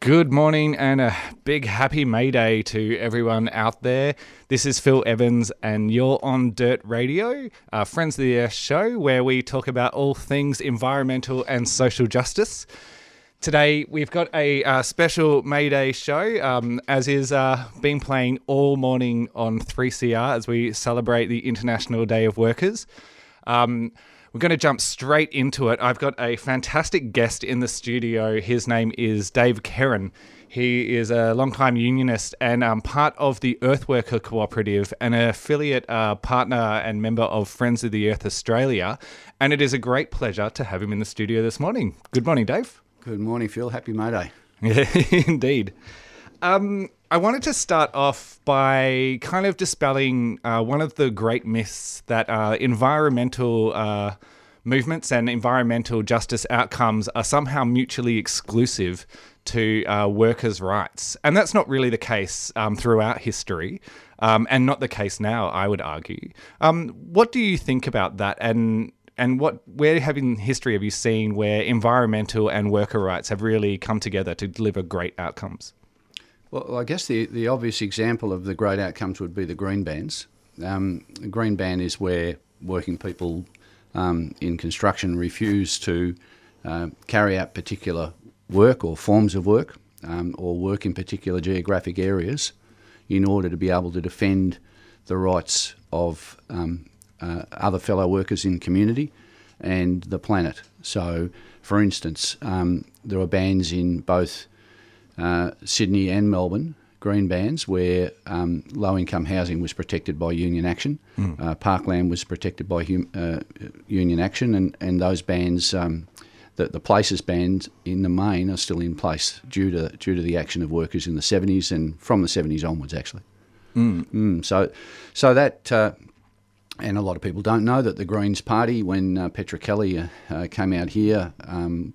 Good morning and a big happy May Day to everyone out there. This is Phil Evans, and you're on Dirt Radio, Friends of the Earth show, where we talk about all things environmental and social justice. Today, we've got a uh, special May Day show, um, as is uh, been playing all morning on 3CR as we celebrate the International Day of Workers. Um, we're going to jump straight into it. I've got a fantastic guest in the studio. His name is Dave Kerin. He is a long-time unionist and um, part of the Earthworker Cooperative, an affiliate uh, partner and member of Friends of the Earth Australia. And it is a great pleasure to have him in the studio this morning. Good morning, Dave. Good morning, Phil. Happy May Day. Yeah, indeed. Um, I wanted to start off by kind of dispelling uh, one of the great myths that uh, environmental uh, movements and environmental justice outcomes are somehow mutually exclusive to uh, workers' rights. And that's not really the case um, throughout history, um, and not the case now, I would argue. Um, what do you think about that? And and what where have in history have you seen where environmental and worker rights have really come together to deliver great outcomes? Well, I guess the, the obvious example of the great outcomes would be the green bans. Um, green ban is where working people um, in construction refuse to uh, carry out particular work or forms of work um, or work in particular geographic areas in order to be able to defend the rights of um, uh, other fellow workers in community and the planet. So, for instance, um, there are bans in both uh, Sydney and Melbourne, green bans, where um, low income housing was protected by union action. Mm. Uh, parkland was protected by hum, uh, union action, and, and those bans. Um, the, the places bans in the main are still in place due to due to the action of workers in the 70s and from the 70s onwards actually. Mm. Mm, so, so that uh, and a lot of people don't know that the Greens Party, when uh, Petra Kelly uh, uh, came out here, um,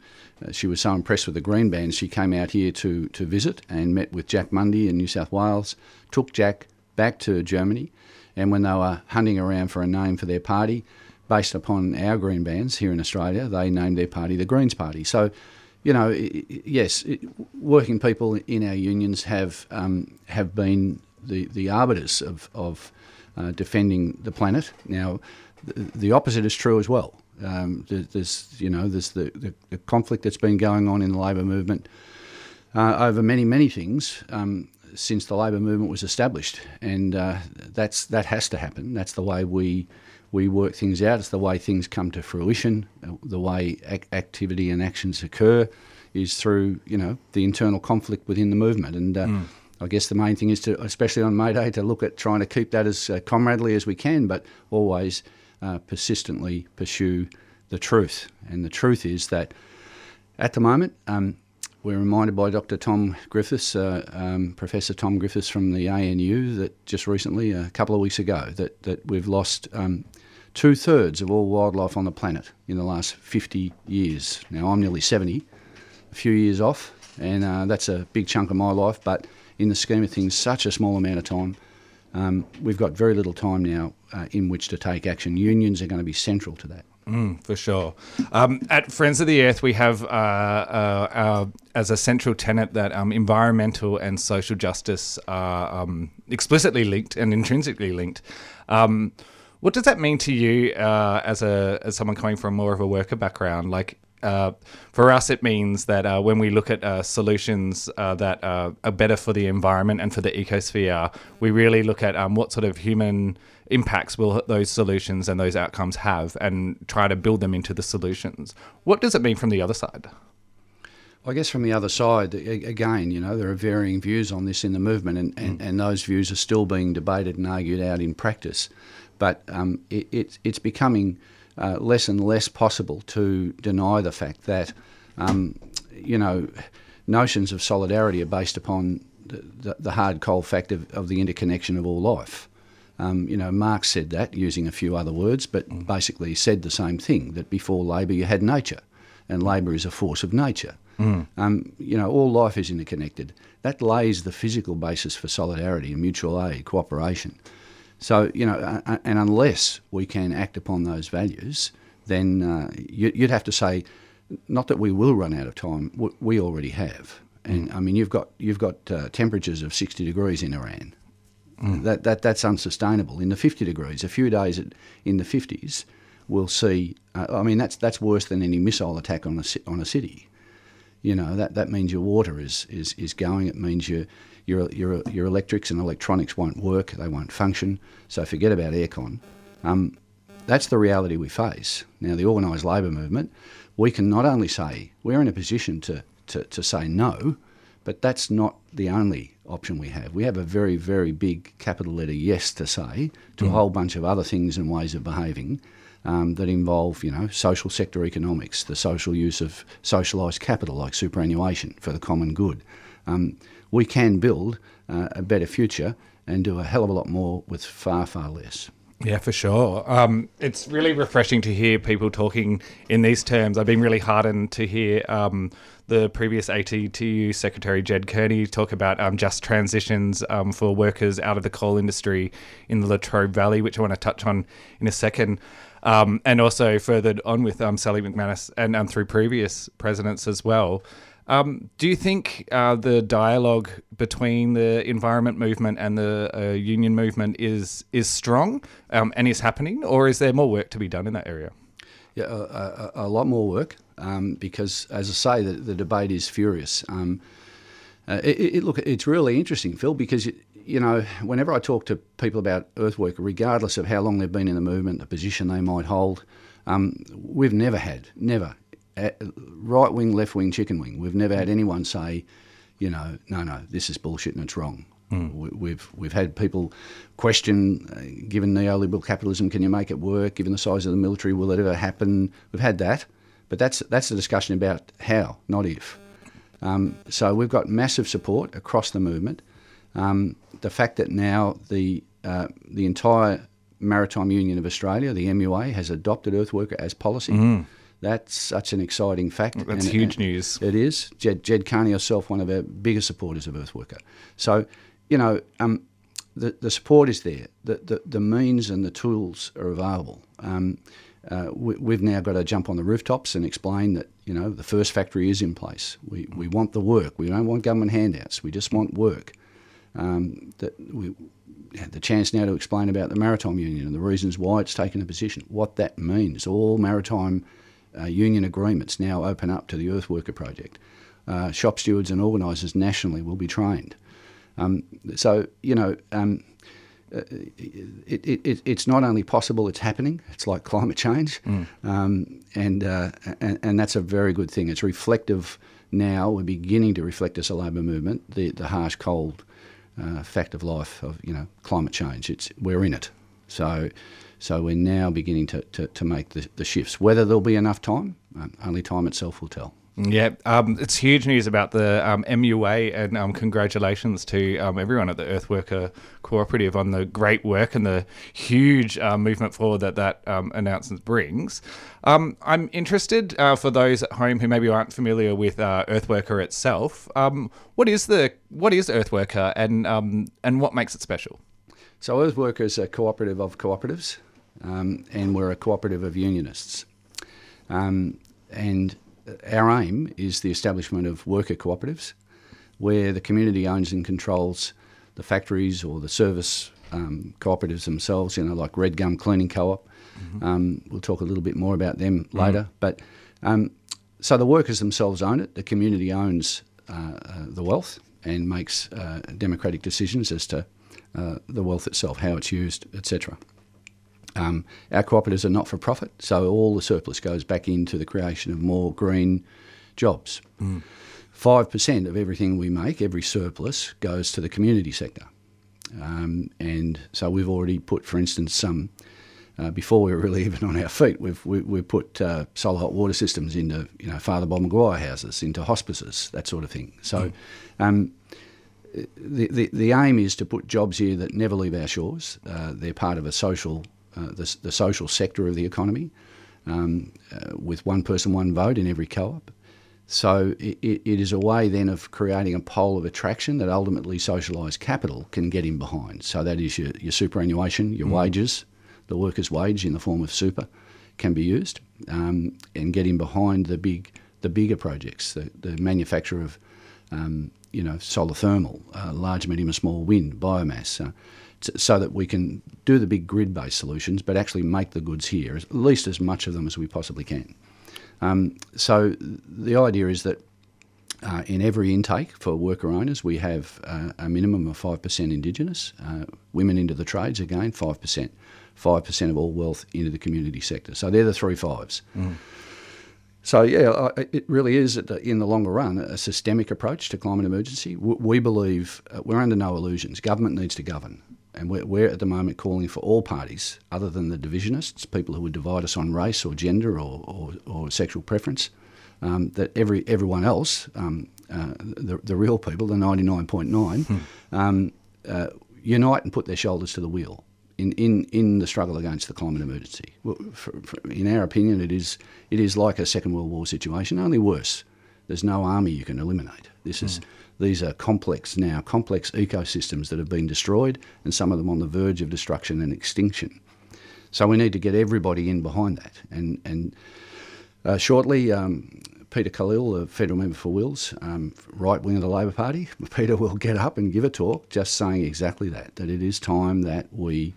she was so impressed with the Green Ban, she came out here to, to visit and met with Jack Mundey in New South Wales, took Jack back to Germany, and when they were hunting around for a name for their party, based upon our Green Bans here in Australia, they named their party the Greens Party. So, you know, yes, working people in our unions have um, have been the, the arbiters of, of uh, defending the planet. Now, the, the, opposite is true as well. Um, there's, you know, there's the, the, the, conflict that's been going on in the labour movement uh, over many, many things um, since the labour movement was established, and uh, that's that has to happen. That's the way we we work things out. It's the way things come to fruition. Uh, the way ac- activity and actions occur is through you know the internal conflict within the movement, and mm. I guess the main thing is to, especially on May Day, to look at trying to keep that as uh, comradely as we can, but always uh, persistently pursue the truth. And the truth is that at the moment, um, we're reminded by Dr. Tom Griffiths, uh, um, Professor Tom Griffiths from the ANU, that just recently, a couple of weeks ago, that, that we've lost um, two thirds of all wildlife on the planet in the last 50 years. Now, I'm nearly 70, a few years off, and uh, that's a big chunk of my life, but in the scheme of things, such a small amount of time. Um, we've got very little time now uh, in which to take action. Unions are going to be central to that. Mm, for sure. Um, at Friends of the Earth, we have uh, uh, our, as a central tenet that um, environmental and social justice are um, explicitly linked and intrinsically linked. Um, what does that mean to you uh, as a as someone coming from more of a worker background? Like, for us, it means that uh, when we look at uh, solutions uh, that uh, are better for the environment and for the ecosphere, we really look at um, what sort of human impacts will those solutions and those outcomes have and try to build them into the solutions. What does it mean from the other side? I guess from the other side, again, you know, there are varying views on this in the movement, and, and, and those views are still being debated and argued out in practice. But um, it, it, it's becoming uh, less and less possible to deny the fact that, um, you know, notions of solidarity are based upon the, the, hard cold fact of, of the interconnection of all life. Um, you know, Marx said that using a few other words, but basically said the same thing that before labour you had nature, and labour is a force of nature. Um, you know, all life is interconnected. That lays the physical basis for solidarity and mutual aid, cooperation. So, you know, and unless we can act upon those values, then uh, you, you'd have to say, not that we will run out of time, we already have. And I mean, you've got you've got uh, temperatures of 60 degrees in Iran. That, that that's unsustainable. In the 50 degrees, a few days at, in the 50s, we'll see. Uh, I mean, that's that's worse than any missile attack on a on a city. You know that, that means your water is, is, is going. It means your your your your electrics and electronics won't work. They won't function. So forget about aircon. Um, that's the reality we face now. The organised labour movement. We can not only say we're in a position to, to, to say no, but that's not the only option we have. We have a very, very big capital letter yes to say to a whole bunch of other things and ways of behaving um, that involve, you know, social sector economics, the social use of socialised capital like superannuation for the common good. Um, we can build uh, a better future and do a hell of a lot more with far, far less. Yeah, for sure. Um, it's really refreshing to hear people talking in these terms. I've been really heartened to hear um, the previous ACTU Secretary Ged Kearney talk about um, just transitions um, for workers out of the coal industry in the Latrobe Valley, which I want to touch on in a second. Um, and also furthered on with um, Sally McManus and through previous presidents as well. Um, do you think uh, the dialogue between the environment movement and the uh, union movement is is strong um, and is happening, or is there more work to be done in that area? Yeah, a, a, a lot more work um, because, as I say, the, the debate is furious. Um, uh, it, it, look, it's really interesting, Phil, because you know, whenever I talk to people about earthwork, regardless of how long they've been in the movement, the position they might hold, um, we've never had, never, uh, right wing, left wing, chicken wing. We've never had anyone say, you know, no, no, this is bullshit and it's wrong. We, we've we've had people question, uh, given neoliberal capitalism, can you make it work? Given the size of the military, will it ever happen? We've had that, but that's that's the discussion about how, not if. Um, so we've got massive support across the movement. Um, the fact that now the uh, the entire Maritime Union of Australia, the MUA, has adopted earthworker as policy. That's such an exciting fact. That's and- huge and news. It is. Ged, Ged Kearney herself, one of our biggest supporters of earthworker. So, you know, um, the, the support is there. The, the, the means and the tools are available. Um, uh, we, we've now got to jump on the rooftops and explain that, you know, the first factory is in place. We, we want the work. We don't want government handouts. We just want work. Um, that we had the chance now to explain about the Maritime Union and the reasons why it's taken a position, what that means. All maritime uh, union agreements now open up to the Earthworker Project. Uh, shop stewards and organisers nationally will be trained. Um, so, you know, um, uh, it, it, it, it's not only possible, it's happening. It's like climate change. Um, and, uh, and, and that's a very good thing. It's reflective now. We're beginning to reflect as a labour movement the, the harsh, cold uh, fact of life of, you know, climate change. It's, we're in it. So, so we're now beginning to, to, to make the, the shifts. Whether there'll be enough time, um, only time itself will tell. Yeah, um, it's huge news about the um, MUA, and um, congratulations to um, everyone at the Earthworker Cooperative on the great work and the huge uh, movement forward that that um, announcement brings. Um, I'm interested uh, for those at home who maybe aren't familiar with uh, Earthworker itself. Um, what is the what is Earthworker, and um, and what makes it special? So Earthworker is a cooperative of cooperatives, um, and we're a cooperative of unionists. Um, and our aim is the establishment of worker cooperatives, where the community owns and controls the factories or the service um, cooperatives themselves. You know, like Red Gum Cleaning Co-op. Um, we'll talk a little bit more about them later. But um, so the workers themselves own it. The community owns uh, uh, the wealth and makes uh, democratic decisions as to uh, the wealth itself, how it's used, etc. Um, our cooperatives are not for profit, so all the surplus goes back into the creation of more green jobs. 5% of everything we make, every surplus, goes to the community sector. Um, and so we've already put, for instance, some, uh, before we were really even on our feet, we've, we, we've put uh, solar hot water systems into, you know, Father Bob Maguire houses, into hospices, that sort of thing. So um, the, the, the aim is to put jobs here that never leave our shores. Uh, they're part of a social, uh, the, the social sector of the economy, um, uh, with one person, one vote in every co-op. So it, it is a way then of creating a pole of attraction that ultimately socialised capital can get in behind. So that is your, your superannuation, your wages, the worker's wage in the form of super can be used, um, and get in behind the big the bigger projects, the, the manufacture of um, you know solar thermal, uh, large, medium, and small wind, biomass. Uh, t- so that we can do the big grid-based solutions, but actually make the goods here, at least as much of them as we possibly can. Um, so the idea is that uh, in every intake for worker owners, we have uh, a minimum of 5% Indigenous. Uh, women into the trades, again, 5%. 5% of all wealth into the community sector. So they're the three fives. So, yeah, it really is, in the longer run, a systemic approach to climate emergency. We believe, uh, we're under no illusions, government needs to govern. And we're, at the moment calling for all parties, other than the divisionists, people who would divide us on race or gender or, or, or sexual preference, um, that every everyone else, um, uh, the, the real people, the 99.9, um, uh, unite and put their shoulders to the wheel in, in, in the struggle against the climate emergency. Well, for, for, in our opinion, it is, it is like a Second World War situation, only worse. There's no army you can eliminate. This is, these are complex now, complex ecosystems that have been destroyed, and some of them on the verge of destruction and extinction. So we need to get everybody in behind that. And, and uh, shortly, um, Peter Khalil, the federal member for Wills, um, right wing of the Labor Party, Peter will get up and give a talk just saying exactly that, that it is time that we,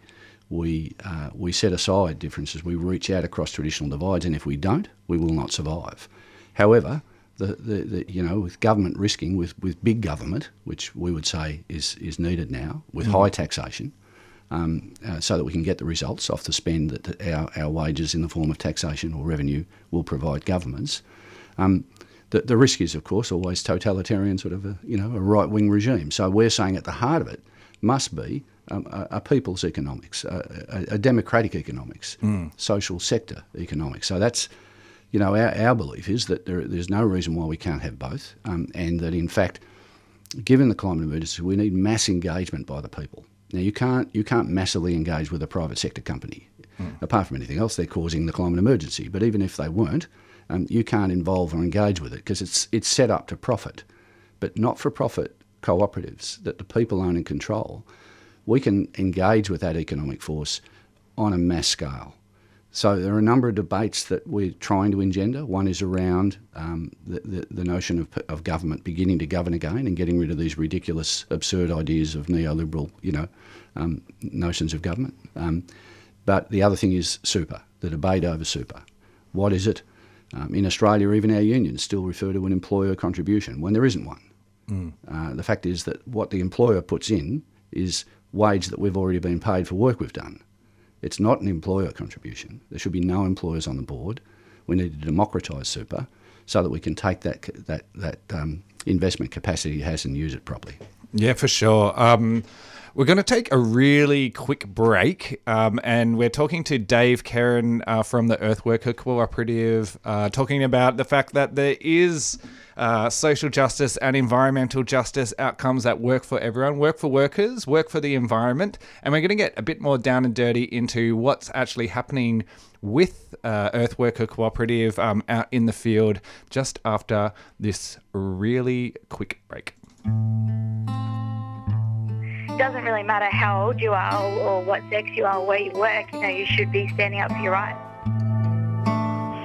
we, uh, we set aside differences, we reach out across traditional divides, and if we don't, we will not survive. However, the, the, the, you know, with government risking, with, with big government, which we would say is, is needed now, with high taxation, um, uh, so that we can get the results off the spend that our, our wages in the form of taxation or revenue will provide governments. Um, the, the risk is, of course, always totalitarian sort of a, you know, a right-wing regime. So we're saying at the heart of it must be um, a, a people's economics, a, a, a democratic economics, social sector economics. So that's, you know, our, our belief is that there, there's no reason why we can't have both, um, and that in fact, given the climate emergency, we need mass engagement by the people. Now you can't you can't massively engage with a private sector company. Apart from anything else, they're causing the climate emergency. But even if they weren't, um, you can't involve or engage with it because it's it's set up to profit, but not for profit cooperatives that the people own and control. We can engage with that economic force on a mass scale. So there are a number of debates that we're trying to engender. One is around um, the, the, the notion of, of government beginning to govern again and getting rid of these ridiculous, absurd ideas of neoliberal, you know, um, notions of government. Um, but the other thing is super, the debate over super. What is it? Um, in Australia, even our unions still refer to an employer contribution when there isn't one. Uh, the fact is that what the employer puts in is wage that we've already been paid for work we've done. It's not an employer contribution. There should be no employers on the board. We need to democratise super so that we can take that that that um, investment capacity it has and use it properly. Yeah, for sure. Um, we're going to take a really quick break, um, and we're talking to Dave Kerin uh, from the Earthworker Cooperative, uh, talking about the fact that there is uh, social justice and environmental justice outcomes that work for everyone, work for workers, work for the environment, and we're going to get a bit more down and dirty into what's actually happening with uh, Earthworker Cooperative um, out in the field just after this really quick break. It doesn't really matter how old you are or, or what sex you are or where you work, you know, you should be standing up for your rights.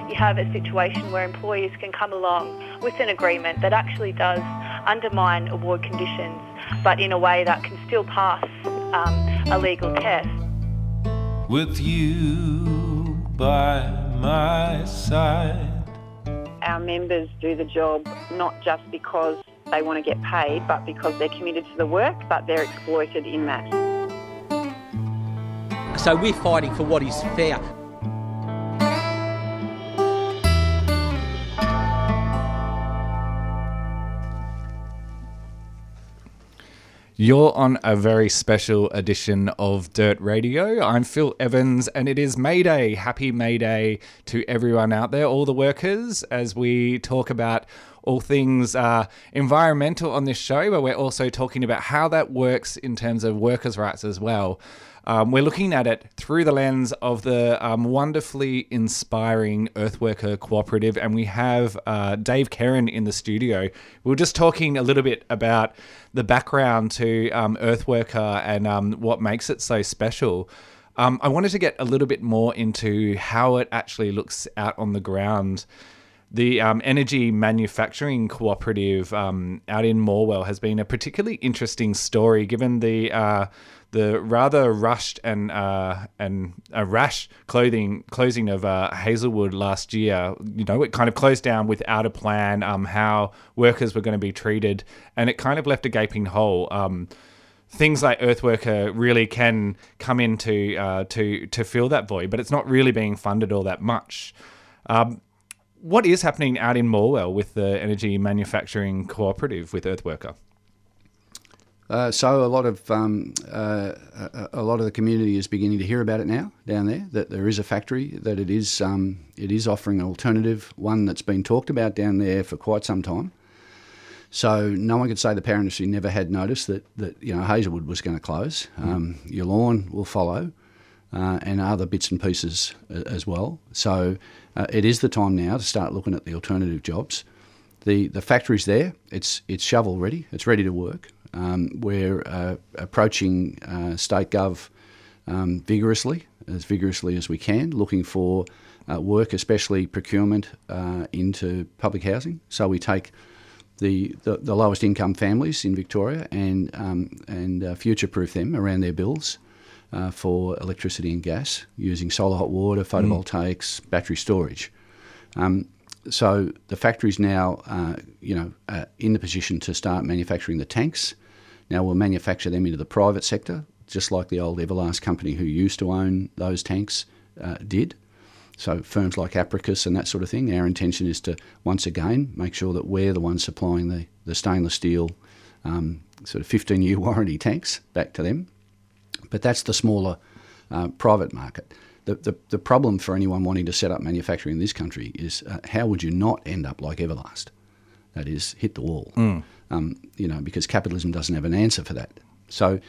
you have a situation where employers can come along with an agreement that actually does undermine award conditions, but in a way that can still pass um, a legal test. with you by my side. our members do the job not just because they want to get paid, but because they're committed to the work, but they're exploited in that. So we're fighting for what is fair. You're on a very special edition of Dirt Radio. I'm Phil Evans, and it is May Day. Happy May Day to everyone out there, all the workers, as we talk about all things uh, environmental on this show, but we're also talking about how that works in terms of workers' rights as well. Um, we're looking at it through the lens of the um, wonderfully inspiring Earthworker Cooperative, and we have uh, Dave Kerin in the studio. We are just talking a little bit about the background to um, Earthworker and um, what makes it so special. Um, I wanted to get a little bit more into how it actually looks out on the ground. The um, Energy Manufacturing Cooperative um, out in Morwell has been a particularly interesting story, given the uh, the rather rushed and uh, and a rash clothing closing of uh, Hazelwood last year. You know, it kind of closed down without a plan. Um, how workers were going to be treated, and it kind of left a gaping hole. Um, things like Earthworker really can come in to uh, to to fill that void, but it's not really being funded all that much. Um, what is happening out in Morwell with the Energy Manufacturing Cooperative with Earthworker? Uh, so a lot of um, uh, a, lot of the community is beginning to hear about it now down there. That there is a factory, that it is um, it is offering an alternative, one that's been talked about down there for quite some time. So no one could say the power industry never had noticed that that you know Hazelwood was going to close. Um, Yallourn will follow, uh, and other bits and pieces as well. So uh, it is the time now to start looking at the alternative jobs. The the factory's there. It's it's shovel ready. It's ready to work. Um, we're uh, approaching uh, state gov um, vigorously, as vigorously as we can, looking for uh, work, especially procurement, uh, into public housing. So we take the, the, the, lowest income families in Victoria and um, and uh, future proof them around their bills. Uh, for electricity and gas using solar hot water, photovoltaics, mm. battery storage. Um, so the factory's now, uh, you know, uh, in the position to start manufacturing the tanks. Now we'll manufacture them into the private sector, just like the old Everlast company who used to own those tanks uh, did. So firms like Apricus and that sort of thing. Our intention is to once again make sure that we're the ones supplying the the stainless steel, um, sort of 15 year warranty tanks back to them but that's the smaller uh, private market. The, the, the, problem for anyone wanting to set up manufacturing in this country is uh, how would you not end up like Everlast? That is, hit the wall. Mm. Um, you know, because capitalism doesn't have an answer for that. So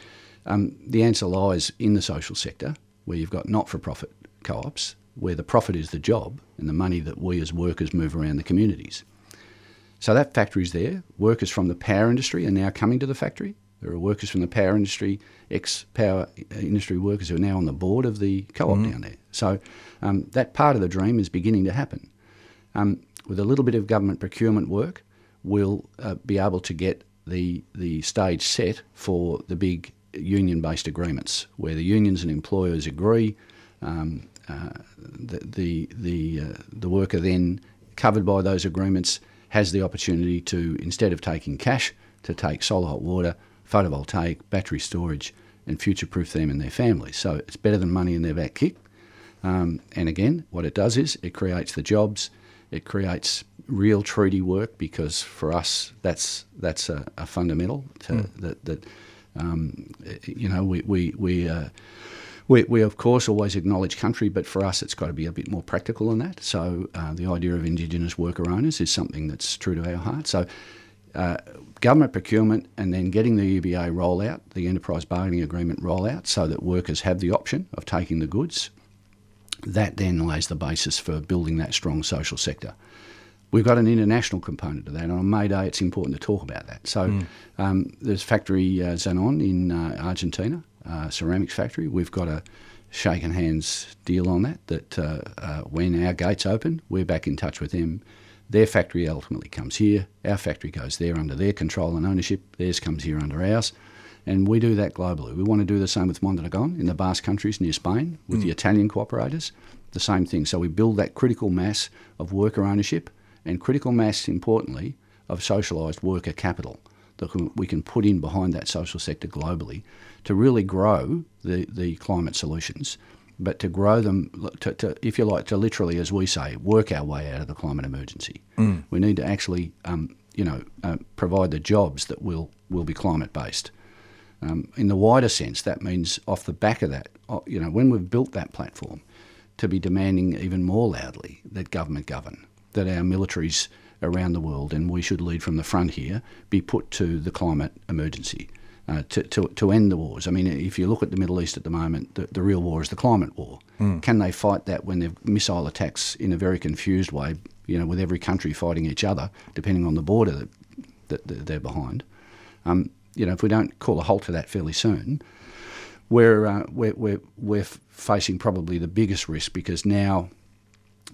um, the answer lies in the social sector, where you've got not-for-profit co-ops, where the profit is the job and the money that we as workers move around the communities. So that factory's there. Workers from the power industry are now coming to the factory. There are workers from the power industry, ex power industry workers who are now on the board of the co op mm-hmm. down there. So um, that part of the dream is beginning to happen. Um, with a little bit of government procurement work, we'll uh, be able to get the, the stage set for the big union based agreements where the unions and employers agree. Um, uh, the the the, uh, the worker then covered by those agreements has the opportunity to instead of taking cash to take solar hot water photovoltaic, battery storage, and future proof them and their families. So it's better than money in their back kick. Um, and again, what it does is it creates the jobs, it creates real treaty work because for us that's that's a, a fundamental to, mm. that that um, you know we we we, uh, we we of course always acknowledge country, but for us it's got to be a bit more practical than that. So uh, the idea of Indigenous worker owners is something that's true to our heart. So uh, government procurement and then getting the EBA rollout, the Enterprise Bargaining Agreement rollout, so that workers have the option of taking the goods. That then lays the basis for building that strong social sector. We've got an international component to that, and on May Day it's important to talk about that. So mm. um, there's factory uh, Zanon in uh, Argentina, uh, ceramics factory. We've got a shaken hands deal on that, that uh, uh, when our gates open, we're back in touch with them their factory ultimately comes here. Our factory goes there under their control and ownership. Theirs comes here under ours. And we do that globally. We want to do the same with Mondragon in the Basque countries near Spain with mm. the Italian cooperators. The same thing. So we build that critical mass of worker ownership and critical mass, importantly, of socialised worker capital that we can put in behind that social sector globally to really grow the, the climate solutions but to grow them, to, to, if you like, to literally, as we say, work our way out of the climate emergency. Mm. We need to actually, um, you know, uh, provide the jobs that will will be climate based. Um, in the wider sense, that means off the back of that, you know, when we've built that platform, to be demanding even more loudly that government govern, that our militaries around the world, and we should lead from the front here, be put to the climate emergency. Uh, to, to, to end the wars. I mean, if you look at the Middle East at the moment, the, the real war is the climate war. Mm. Can they fight that when they've missile attacks in a very confused way, you know, with every country fighting each other, depending on the border that, that, that they're behind? Um, you know, if we don't call a halt to that fairly soon, we're, uh, we're, we're, we're facing probably the biggest risk because now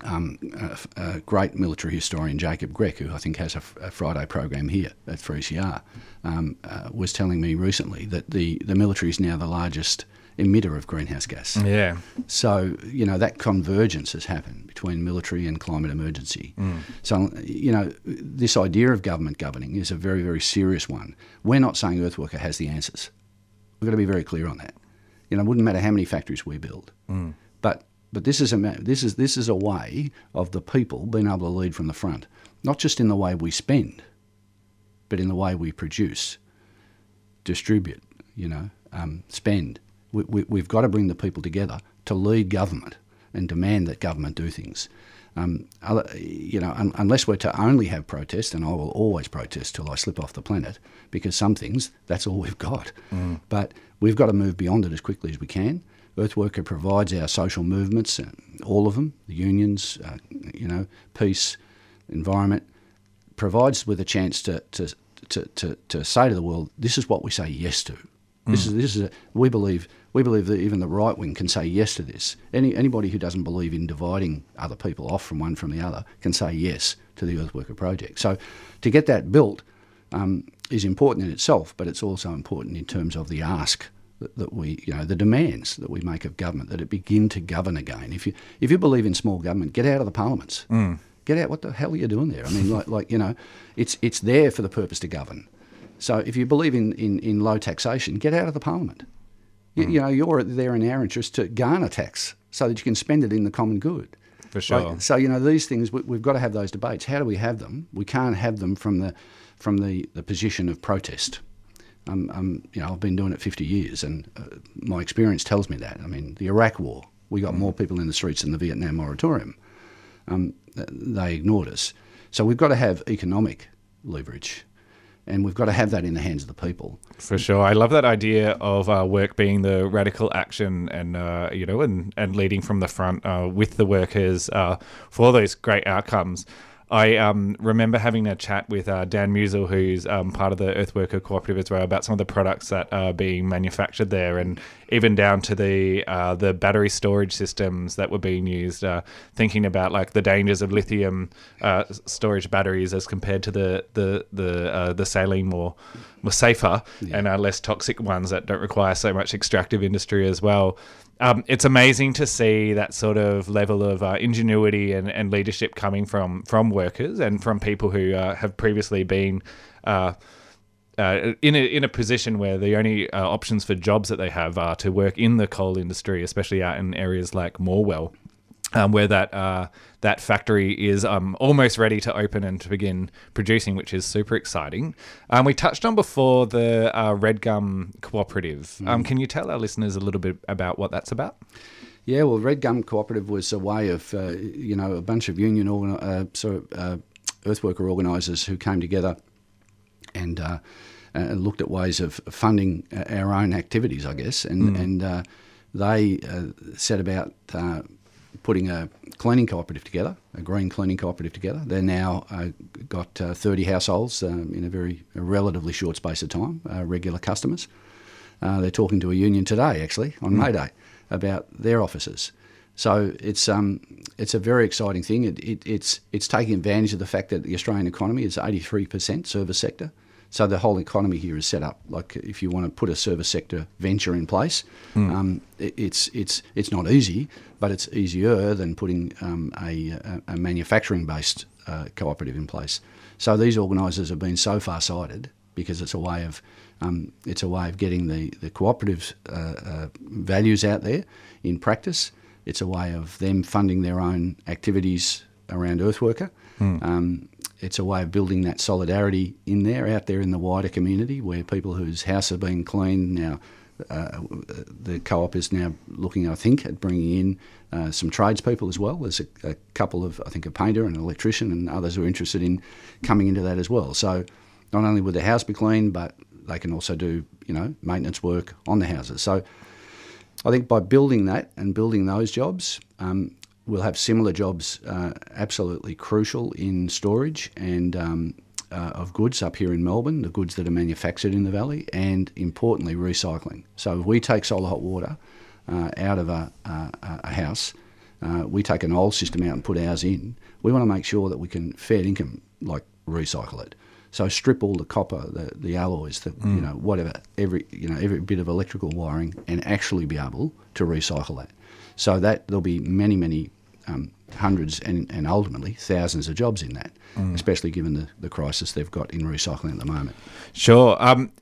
um, a, a great military historian, Jacob Grech, who I think has a Friday program here at 3CR, um, uh, was telling me recently that the, the military is now the largest emitter of greenhouse gas. Yeah. So, you know, that convergence has happened between military and climate emergency. Mm. So, you know, this idea of government governing is a very, very serious one. We're not saying Earthworker has the answers. We've got to be very clear on that. You know, it wouldn't matter how many factories we build. Mm. But this is a this is this is a way of the people being able to lead from the front, not just in the way we spend, but in the way we produce, distribute, you know, um, spend. We, we, we've got to bring the people together to lead government and demand that government do things. Um, other, you know, un, unless we're to only have protest, and I will always protest till I slip off the planet, because some things that's all we've got. Mm. But we've got to move beyond it as quickly as we can. Earthworker provides our social movements, uh, all of them, the unions, uh, you know, peace, environment, provides with a chance to, to, to, to, to say to the world, this is what we say yes to. This is this is a, we believe we believe that even the right wing can say yes to this. Any anybody who doesn't believe in dividing other people off from one from the other can say yes to the Earthworker project. So, to get that built um, is important in itself, but it's also important in terms of the ask that, that we you know the demands that we make of government that it begin to govern again. If you if you believe in small government, get out of the parliaments. Mm. Get out. What the hell are you doing there? I mean, like, like you know, it's it's there for the purpose to govern. So if you believe in, in, in low taxation, get out of the parliament. You, Mm. you know, you're there in our interest to garner tax so that you can spend it in the common good. For sure. Like, so you know these things we, we've got to have those debates. How do we have them? We can't have them from the from the, the position of protest. Um, um, you know, I've been doing it 50 years, and uh, my experience tells me that. I mean, the Iraq War, we got more people in the streets than the Vietnam moratorium. Um, they ignored us. So we've got to have economic leverage, and we've got to have that in the hands of the people. For sure, I love that idea of uh, work being the radical action, and uh, you know, and and leading from the front uh, with the workers uh, for those great outcomes. I um, remember having a chat with uh, Dan Musil, who's um, part of the Earthworker Cooperative as well, about some of the products that are being manufactured there, and even down to the uh, the battery storage systems that were being used. Uh, thinking about like the dangers of lithium uh, storage batteries as compared to the the the uh, the saline more safer and are less toxic ones that don't require so much extractive industry as well. Um, it's amazing to see that sort of level of uh, ingenuity and, and leadership coming from from workers and from people who uh, have previously been uh, uh, in a in a position where the only uh, options for jobs that they have are to work in the coal industry, especially out in areas like Morwell, um, where that uh, that factory is um, almost ready to open and to begin producing, which is super exciting. Um, we touched on before the uh, Red Gum Cooperative. Um, Mm. can you tell our listeners a little bit about what that's about? Yeah, well, Red Gum Cooperative was a way of, uh, you know, a bunch of union organ- uh, sort of uh, earthworker organisers who came together and uh, uh, looked at ways of funding our own activities, I guess, and Mm. and uh, they uh, set about uh, putting a cleaning cooperative together, a green cleaning cooperative together. They're now uh, got uh, 30 households um, in a very a relatively short space of time, uh, regular customers. Uh, they're talking to a union today, actually, on Mm. May Day, about their offices. So it's um, it's a very exciting thing. It, it, it's it's taking advantage of the fact that the Australian economy is 83% service sector. So the whole economy here is set up like if you want to put a service sector venture in place, Mm. um, it, it's it's it's not easy, but it's easier than putting um, a, a, manufacturing based uh, cooperative in place. So these organisers have been so far sighted because it's a way of um, it's a way of getting the the cooperative uh, uh, values out there in practice. It's a way of them funding their own activities around Earthworker. Hmm. Um, it's a way of building that solidarity in there, out there in the wider community, where people whose house have been cleaned now. Uh, the co-op is now looking, I think, at bringing in uh, some tradespeople as well. There's a, a couple of, I think, a painter and an electrician, and others who are interested in coming into that as well. So, not only would the house be clean, but they can also do, you know, maintenance work on the houses. So, I think by building that and building those jobs, um, we'll have similar jobs uh, absolutely crucial in storage and um, uh, of goods up here in Melbourne, the goods that are manufactured in the valley, and importantly, recycling. So if we take solar hot water uh, out of a, a, a house, uh, we take an old system out and put ours in. We want to make sure that we can fair income like recycle it. So strip all the copper, the, the alloys, the, you know whatever, every you know every bit of electrical wiring, and actually be able to recycle that. So that there'll be many many um, hundreds and, and ultimately thousands of jobs in that, especially given the, the crisis they've got in recycling at the moment. Sure. Um,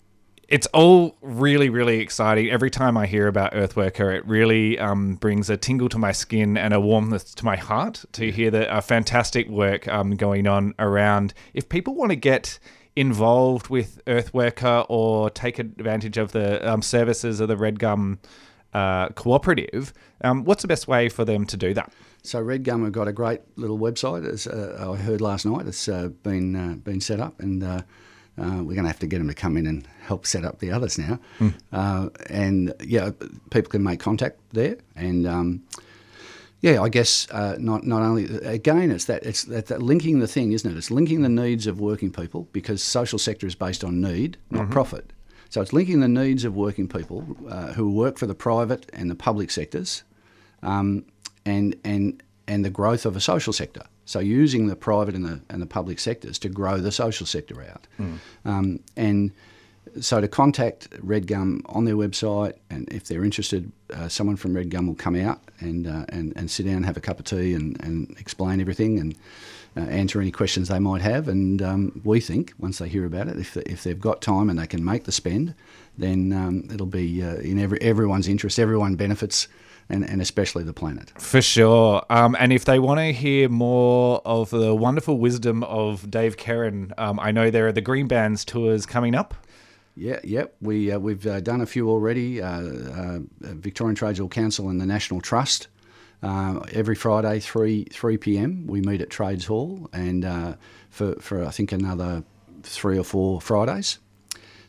it's all really, really exciting. Every time I hear about Earthworker, it really um, brings a tingle to my skin and a warmth to my heart to hear the uh, fantastic work um, going on around. If people want to get involved with Earthworker or take advantage of the um, services of the Red Gum uh, Cooperative, um, what's the best way for them to do that? So Red Gum have got a great little website. As uh, I heard last night, it's uh, been uh, been set up, and uh, uh, we're going to have to get them to come in and help set up the others now. Uh, and yeah, people can make contact there, and um, yeah, I guess uh, not not only again it's that it's that, that linking the thing, isn't it? It's linking the needs of working people because social sector is based on need, not profit. So it's linking the needs of working people uh, who work for the private and the public sectors, um, and and and the growth of a social sector. So using the private and the and the public sectors to grow the social sector out, um, and so to contact Red Gum on their website, and if they're interested, uh, someone from Red Gum will come out and uh, and and sit down, have a cup of tea, and, and explain everything and. Uh, answer any questions they might have, and um, we think once they hear about it, if, if they've got time and they can make the spend, then um, it'll be uh, in every, everyone's interest. Everyone benefits, and, and especially the planet. For sure. Um, and if they want to hear more of the wonderful wisdom of Dave Kerin, um, I know there are the Green Bans tours coming up. Yeah, yep. We uh, we've uh, done a few already. Uh, uh, Victorian Trades Council and the National Trust. Uh, every Friday, three three p.m. We meet at Trades Hall, and uh, for for I think another three or four Fridays.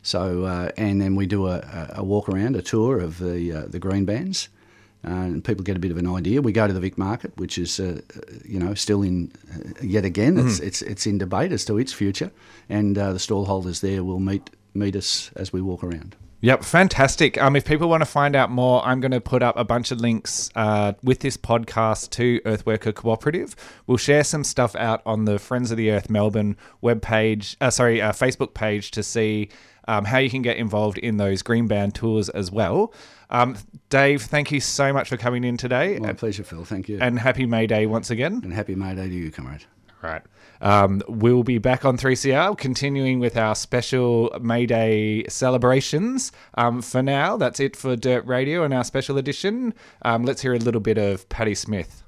So uh, and then we do a, a- walk around, a tour of the uh, the green bands. Uh, and people get a bit of an idea. We go to the Vic Market, which is, uh, you know, still in uh, yet again. It's, it's it's in debate as to its future, and uh, the stall holders there will meet meet us as we walk around. Yep, fantastic. Um, if people want to find out more, I'm going to put up a bunch of links uh, with this podcast to Earthworker Cooperative. We'll share some stuff out on the Friends of the Earth Melbourne webpage, uh, sorry, uh, Facebook page to see um, how you can get involved in those green ban tours as well. Um, Dave, thank you so much for coming in today, My pleasure, Phil. Thank you, and happy May Day once again. and happy May Day to you, comrade. Right. Um, we'll be back on 3CR, continuing with our special May Day celebrations. Um, for now, that's it for Dirt Radio and our special edition. Um, let's hear a little bit of Patti Smith.